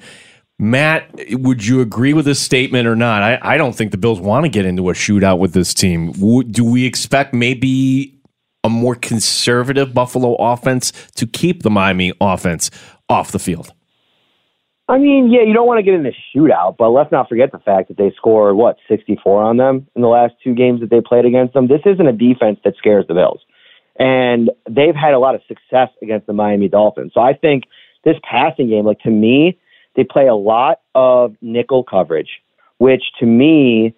Matt, would you agree with this statement or not? I, I don't think the Bills want to get into a shootout with this team. do we expect maybe a more conservative Buffalo offense to keep the Miami offense off the field? I mean, yeah, you don't want to get in a shootout, but let's not forget the fact that they scored what 64 on them in the last two games that they played against them. This isn't a defense that scares the Bills, and they've had a lot of success against the Miami Dolphins. So I think this passing game, like to me, they play a lot of nickel coverage, which to me,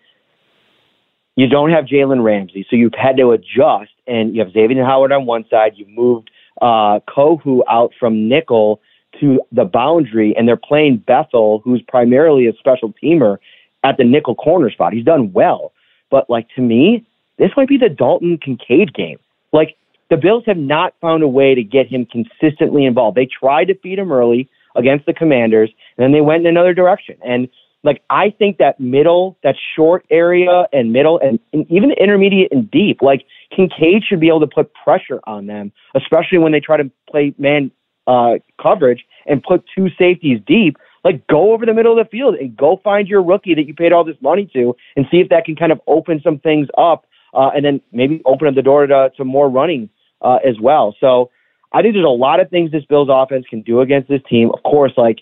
you don't have Jalen Ramsey, so you've had to adjust, and you have Xavier Howard on one side. You moved uh, Kohou out from nickel to the boundary, and they're playing Bethel, who's primarily a special teamer, at the nickel corner spot. He's done well, but like to me, this might be the Dalton Kincaid game. Like the Bills have not found a way to get him consistently involved. They tried to feed him early against the Commanders, and then they went in another direction. And like I think that middle, that short area and middle and, and even intermediate and deep, like Kincaid should be able to put pressure on them, especially when they try to play man uh, coverage and put two safeties deep, like go over the middle of the field and go find your rookie that you paid all this money to and see if that can kind of open some things up uh, and then maybe open up the door to, to more running uh, as well. So I think there's a lot of things this Bills offense can do against this team. Of course, like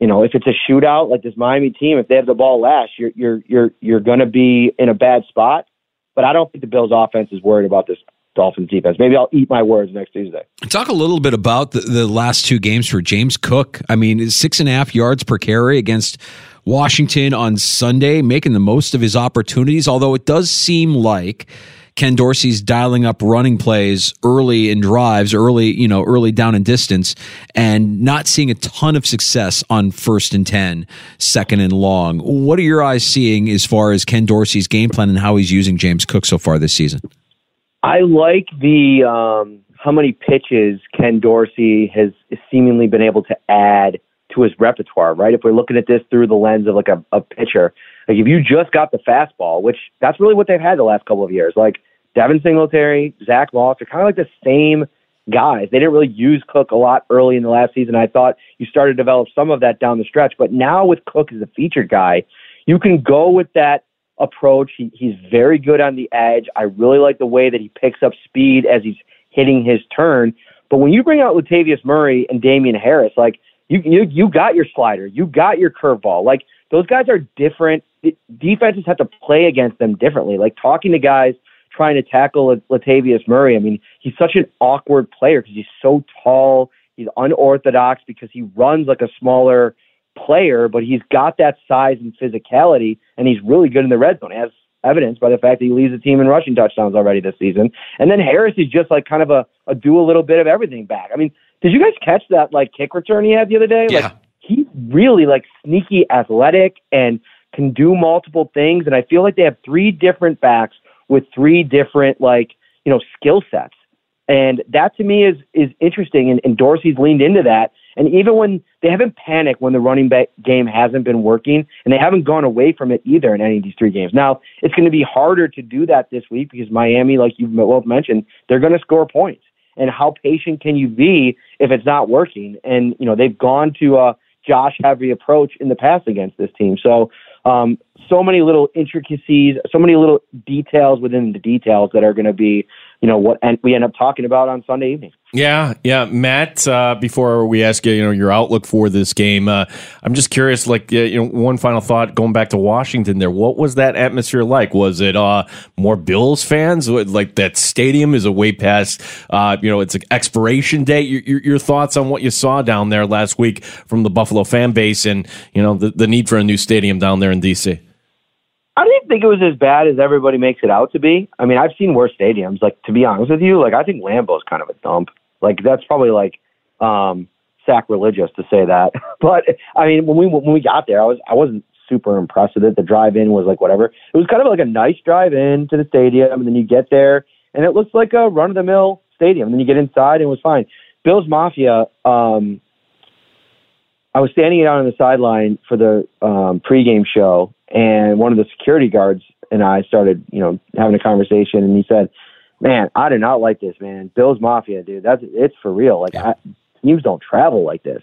you know, if it's a shootout like this Miami team, if they have the ball last, you're you're you're you're going to be in a bad spot. But I don't think the Bills offense is worried about this Dolphins defense. Maybe I'll eat my words next Tuesday. Talk a little bit about the, the last two games for James Cook. I mean, six and a half yards per carry against Washington on Sunday, making the most of his opportunities, although it does seem like Ken Dorsey's dialing up running plays early in drives, early, you know, early down in distance, and not seeing a ton of success on first and 10, second and long. What are your eyes seeing as far as Ken Dorsey's game plan and how he's using James Cook so far this season? I like the um, how many pitches Ken Dorsey has seemingly been able to add to his repertoire. Right, if we're looking at this through the lens of like a, a pitcher, like if you just got the fastball, which that's really what they've had the last couple of years, like Devin Singletary, Zach Moss are kind of like the same guys. They didn't really use Cook a lot early in the last season. I thought you started to develop some of that down the stretch, but now with Cook as a featured guy, you can go with that approach. He, he's very good on the edge. I really like the way that he picks up speed as he's hitting his turn. But when you bring out Latavius Murray and Damien Harris, like you, you, you got your slider, you got your curveball. Like those guys are different. Defenses have to play against them differently. Like talking to guys trying to tackle Latavius Murray. I mean, he's such an awkward player because he's so tall. He's unorthodox because he runs like a smaller player, but he's got that size and physicality, and he's really good in the red zone, as evidenced by the fact that he leads the team in rushing touchdowns already this season. And then Harris is just like kind of a, a do a little bit of everything back. I mean, did you guys catch that like kick return he had the other day? Yeah. Like he's really like sneaky athletic and can do multiple things. And I feel like they have three different backs with three different like, you know, skill sets. And that to me is is interesting and, and Dorsey's leaned into that and even when they haven't panicked when the running back game hasn't been working, and they haven't gone away from it either in any of these three games. Now, it's going to be harder to do that this week because Miami, like you both mentioned, they're going to score points. And how patient can you be if it's not working? And, you know, they've gone to a Josh heavy approach in the past against this team. So, um, so many little intricacies, so many little details within the details that are going to be, you know, what we end up talking about on Sunday evening. Yeah, yeah, Matt. Uh, before we ask you, you know, your outlook for this game, uh, I'm just curious. Like, you know, one final thought going back to Washington. There, what was that atmosphere like? Was it uh, more Bills fans? Like that stadium is a way past. Uh, you know, it's an expiration date. Your, your, your, thoughts on what you saw down there last week from the Buffalo fan base, and you know, the, the need for a new stadium down there in DC. I didn't think it was as bad as everybody makes it out to be. I mean, I've seen worse stadiums. Like to be honest with you, like I think Lambeau's kind of a dump. Like that's probably like um sacrilegious to say that. But I mean, when we when we got there, I was I wasn't super impressed with it. The drive in was like whatever. It was kind of like a nice drive in to the stadium, and then you get there, and it looks like a run of the mill stadium. And then you get inside, and it was fine. Bills Mafia. Um, I was standing out on the sideline for the um, pregame show, and one of the security guards and I started, you know, having a conversation, and he said, "Man, I do not like this, man. Bills Mafia, dude. That's it's for real. Like, I, teams don't travel like this."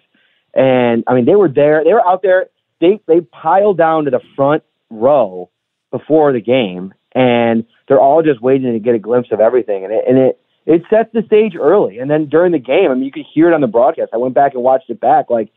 And I mean, they were there. They were out there. They they piled down to the front row before the game, and they're all just waiting to get a glimpse of everything. And it and it it sets the stage early. And then during the game, I mean, you could hear it on the broadcast. I went back and watched it back. Like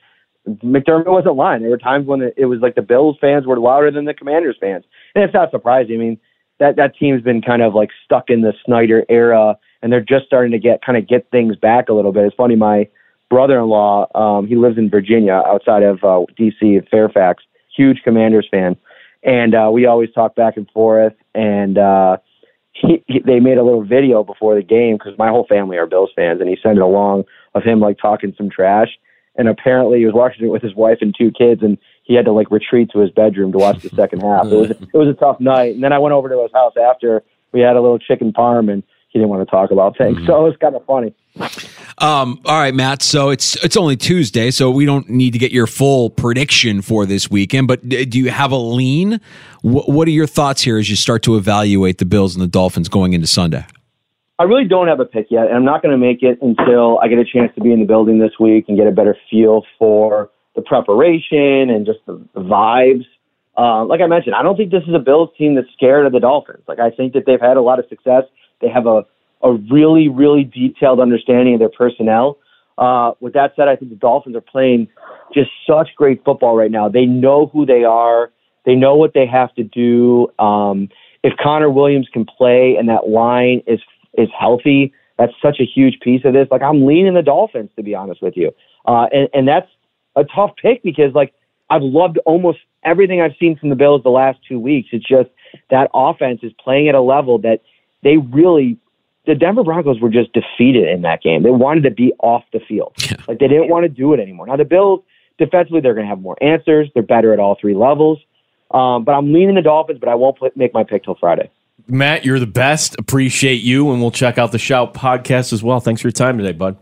McDermott wasn't lying. There were times when it was like the Bills fans were louder than the Commanders fans, and it's not surprising. I mean, that that team's been kind of like stuck in the Snyder era, and they're just starting to get kind of get things back a little bit. It's funny, my brother-in-law, um, he lives in Virginia, outside of uh, D.C. Fairfax, huge Commanders fan, and uh, we always talk back and forth. And uh, he, he, they made a little video before the game because my whole family are Bills fans, and he sent it along of him like talking some trash and apparently he was watching it with his wife and two kids, and he had to like retreat to his bedroom to watch the second half. It was it was a tough night, and then I went over to his house after we had a little chicken parm, and he didn't want to talk about things, mm-hmm. so it was kind of funny. Um, all right, Matt. So it's it's only Tuesday, so we don't need to get your full prediction for this weekend. But do you have a lean? What, what are your thoughts here as you start to evaluate the Bills and the Dolphins going into Sunday? I really don't have a pick yet, and I'm not going to make it until I get a chance to be in the building this week and get a better feel for the preparation and just the, the vibes. Uh, like I mentioned, I don't think this is a Bills team that's scared of the Dolphins. Like I think that they've had a lot of success. They have a a really, really detailed understanding of their personnel. Uh, with that said, I think the Dolphins are playing just such great football right now. They know who they are. They know what they have to do. Um, if Connor Williams can play and that line is is healthy. That's such a huge piece of this. Like I'm leaning the Dolphins to be honest with you, uh, and and that's a tough pick because like I've loved almost everything I've seen from the Bills the last two weeks. It's just that offense is playing at a level that they really. The Denver Broncos were just defeated in that game. They wanted to be off the field. Like they didn't want to do it anymore. Now the Bills defensively, they're going to have more answers. They're better at all three levels. Um, but I'm leaning the Dolphins, but I won't make my pick till Friday. Matt, you're the best. Appreciate you, and we'll check out the Shout podcast as well. Thanks for your time today, bud.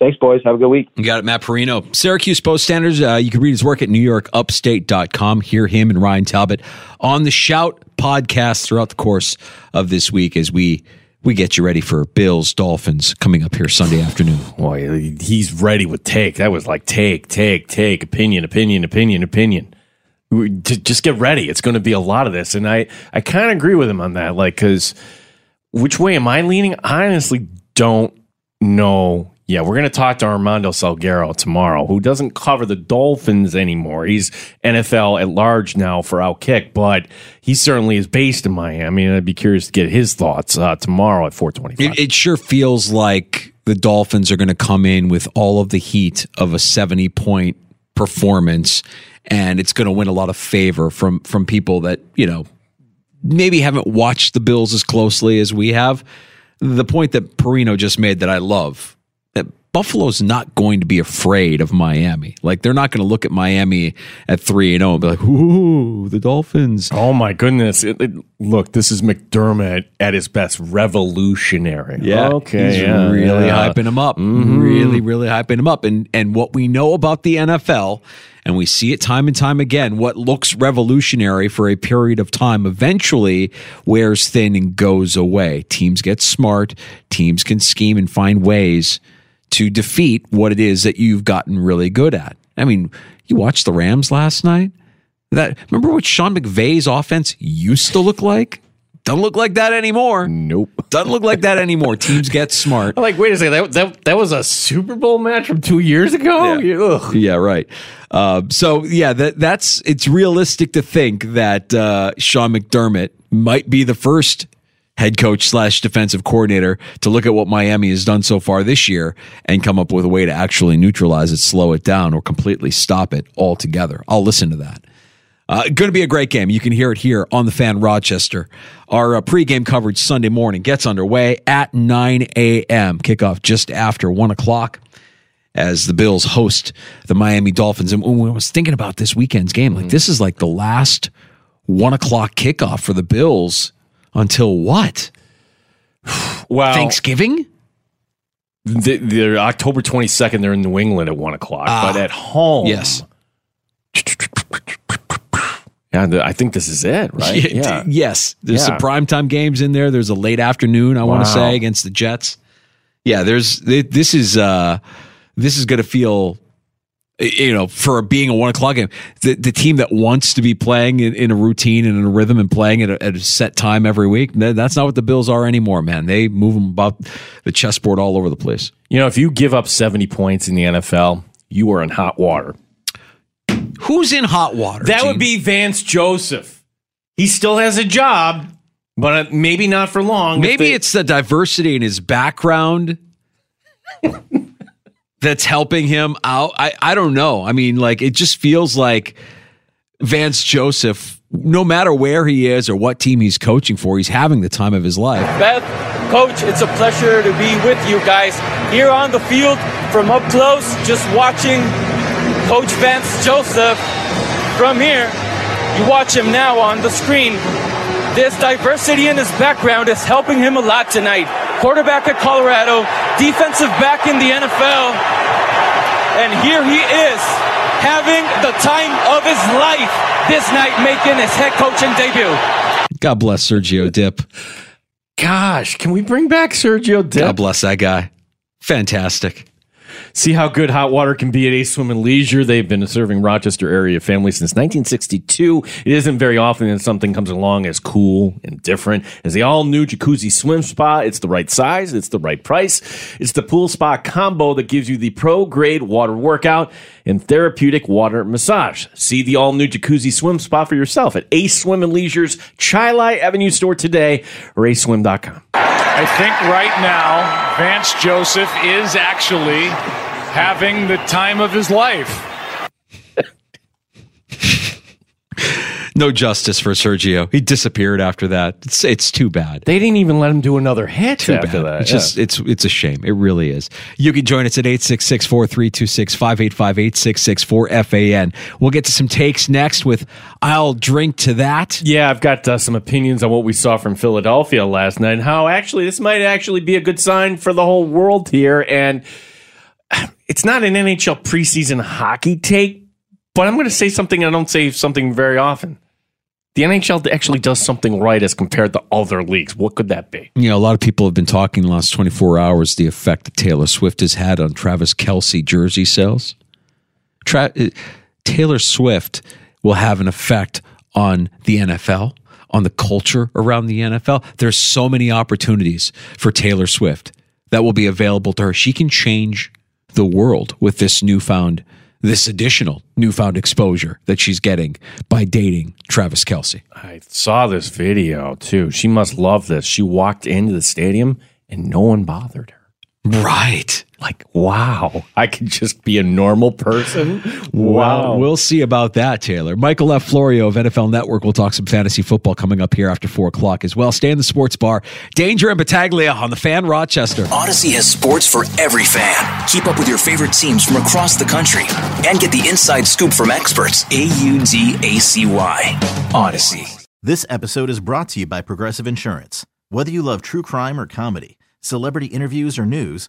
Thanks, boys. Have a good week. You got it, Matt Parrino. Syracuse Post Standards. Uh, you can read his work at NewYorkUpstate.com. Hear him and Ryan Talbot on the Shout podcast throughout the course of this week as we we get you ready for Bills Dolphins coming up here Sunday afternoon. Boy, he's ready with take. That was like take, take, take, opinion, opinion, opinion, opinion just get ready. It's going to be a lot of this. And I, I kind of agree with him on that. Like, because which way am I leaning? I honestly don't know. Yeah, we're going to talk to Armando Salguero tomorrow, who doesn't cover the Dolphins anymore. He's NFL at large now for Outkick, but he certainly is based in Miami. And I'd be curious to get his thoughts uh, tomorrow at 425. It, it sure feels like the Dolphins are going to come in with all of the heat of a 70 point performance and it's going to win a lot of favor from from people that you know maybe haven't watched the Bills as closely as we have. The point that Parrino just made that I love Buffalo's not going to be afraid of Miami. Like they're not going to look at Miami at three and zero oh and be like, "Ooh, the Dolphins." Oh my goodness! It, it, look, this is McDermott at his best, revolutionary. Yeah, okay, he's yeah, really yeah. hyping him up. Mm-hmm. Really, really hyping him up. And and what we know about the NFL and we see it time and time again. What looks revolutionary for a period of time eventually wears thin and goes away. Teams get smart, teams can scheme and find ways to defeat what it is that you've gotten really good at. I mean, you watched the Rams last night? That remember what Sean McVay's offense used to look like? Don't look like that anymore. Nope. Doesn't look like that anymore. Teams get smart. I'm like, wait a second. That, that, that was a Super Bowl match from two years ago? Yeah, yeah right. Uh, so, yeah, that that's it's realistic to think that uh, Sean McDermott might be the first head coach slash defensive coordinator to look at what Miami has done so far this year and come up with a way to actually neutralize it, slow it down, or completely stop it altogether. I'll listen to that. Uh, going to be a great game. You can hear it here on the Fan Rochester. Our uh, pregame coverage Sunday morning gets underway at 9 a.m. Kickoff just after 1 o'clock as the Bills host the Miami Dolphins. And when I was thinking about this weekend's game, like this is like the last 1 o'clock kickoff for the Bills until what? Wow. Thanksgiving? The, they're October 22nd. They're in New England at one o'clock, Ah. but at home. Yes. Yeah, I think this is it, right? Yeah, Yes. There's Yeah. some primetime games in there. There's a late afternoon, I want to say, against the Jets. Yeah, there's this is uh this is gonna feel you know, for being a one o'clock game, the, the team that wants to be playing in, in a routine and in a rhythm and playing at a, at a set time every week, that's not what the Bills are anymore, man. They move them about the chessboard all over the place. You know, if you give up 70 points in the NFL, you are in hot water. Who's in hot water? That Gene? would be Vance Joseph. He still has a job, but uh, maybe not for long. Maybe they- it's the diversity in his background that's helping him out. I, I don't know. I mean, like, it just feels like Vance Joseph, no matter where he is or what team he's coaching for, he's having the time of his life. Beth, Coach, it's a pleasure to be with you guys here on the field from up close, just watching Coach Vance Joseph from here. You watch him now on the screen. This diversity in his background is helping him a lot tonight. Quarterback at Colorado, defensive back in the NFL, and here he is having the time of his life this night, making his head coaching debut. God bless Sergio Dipp. Gosh, can we bring back Sergio Dipp? God bless that guy. Fantastic. See how good hot water can be at Ace Swim and Leisure. They've been serving Rochester area families since 1962. It isn't very often that something comes along as cool and different as the all new jacuzzi swim spa. It's the right size, it's the right price. It's the pool spa combo that gives you the pro grade water workout and therapeutic water massage. See the all new jacuzzi swim spa for yourself at Ace Swim and Leisure's Chili Avenue store today or aceswim.com. I think right now, Vance Joseph is actually having the time of his life. No justice for Sergio. He disappeared after that. It's, it's too bad. They didn't even let him do another hit Too after bad. that. It's just it's it's a shame. It really is. You can join us at 866-4326-5858-664-FAN. We'll get to some takes next with I'll drink to that. Yeah, I've got uh, some opinions on what we saw from Philadelphia last night and how actually this might actually be a good sign for the whole world here. And it's not an NHL preseason hockey take, but I'm going to say something I don't say something very often. The NHL actually does something right as compared to other leagues. What could that be? You know, a lot of people have been talking the last 24 hours the effect that Taylor Swift has had on Travis Kelce jersey sales. Tra- uh, Taylor Swift will have an effect on the NFL, on the culture around the NFL. There's so many opportunities for Taylor Swift that will be available to her. She can change the world with this newfound, this additional newfound exposure that she's getting by dating Travis Kelce. I saw this video too. She must love this. She walked into the stadium and no one bothered her. Right. Like, wow, I could just be a normal person. Wow. We'll see about that, Taylor. Michael F. Florio of NFL Network will talk some fantasy football coming up here after 4 o'clock as well. Stay in the sports bar. Danger and Battaglia on the fan Rochester. Audacy has sports for every fan. Keep up with your favorite teams from across the country and get the inside scoop from experts. A U D A C Y. Audacy. This episode is brought to you by Progressive Insurance. Whether you love true crime or comedy, celebrity interviews or news,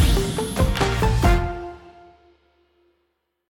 thank you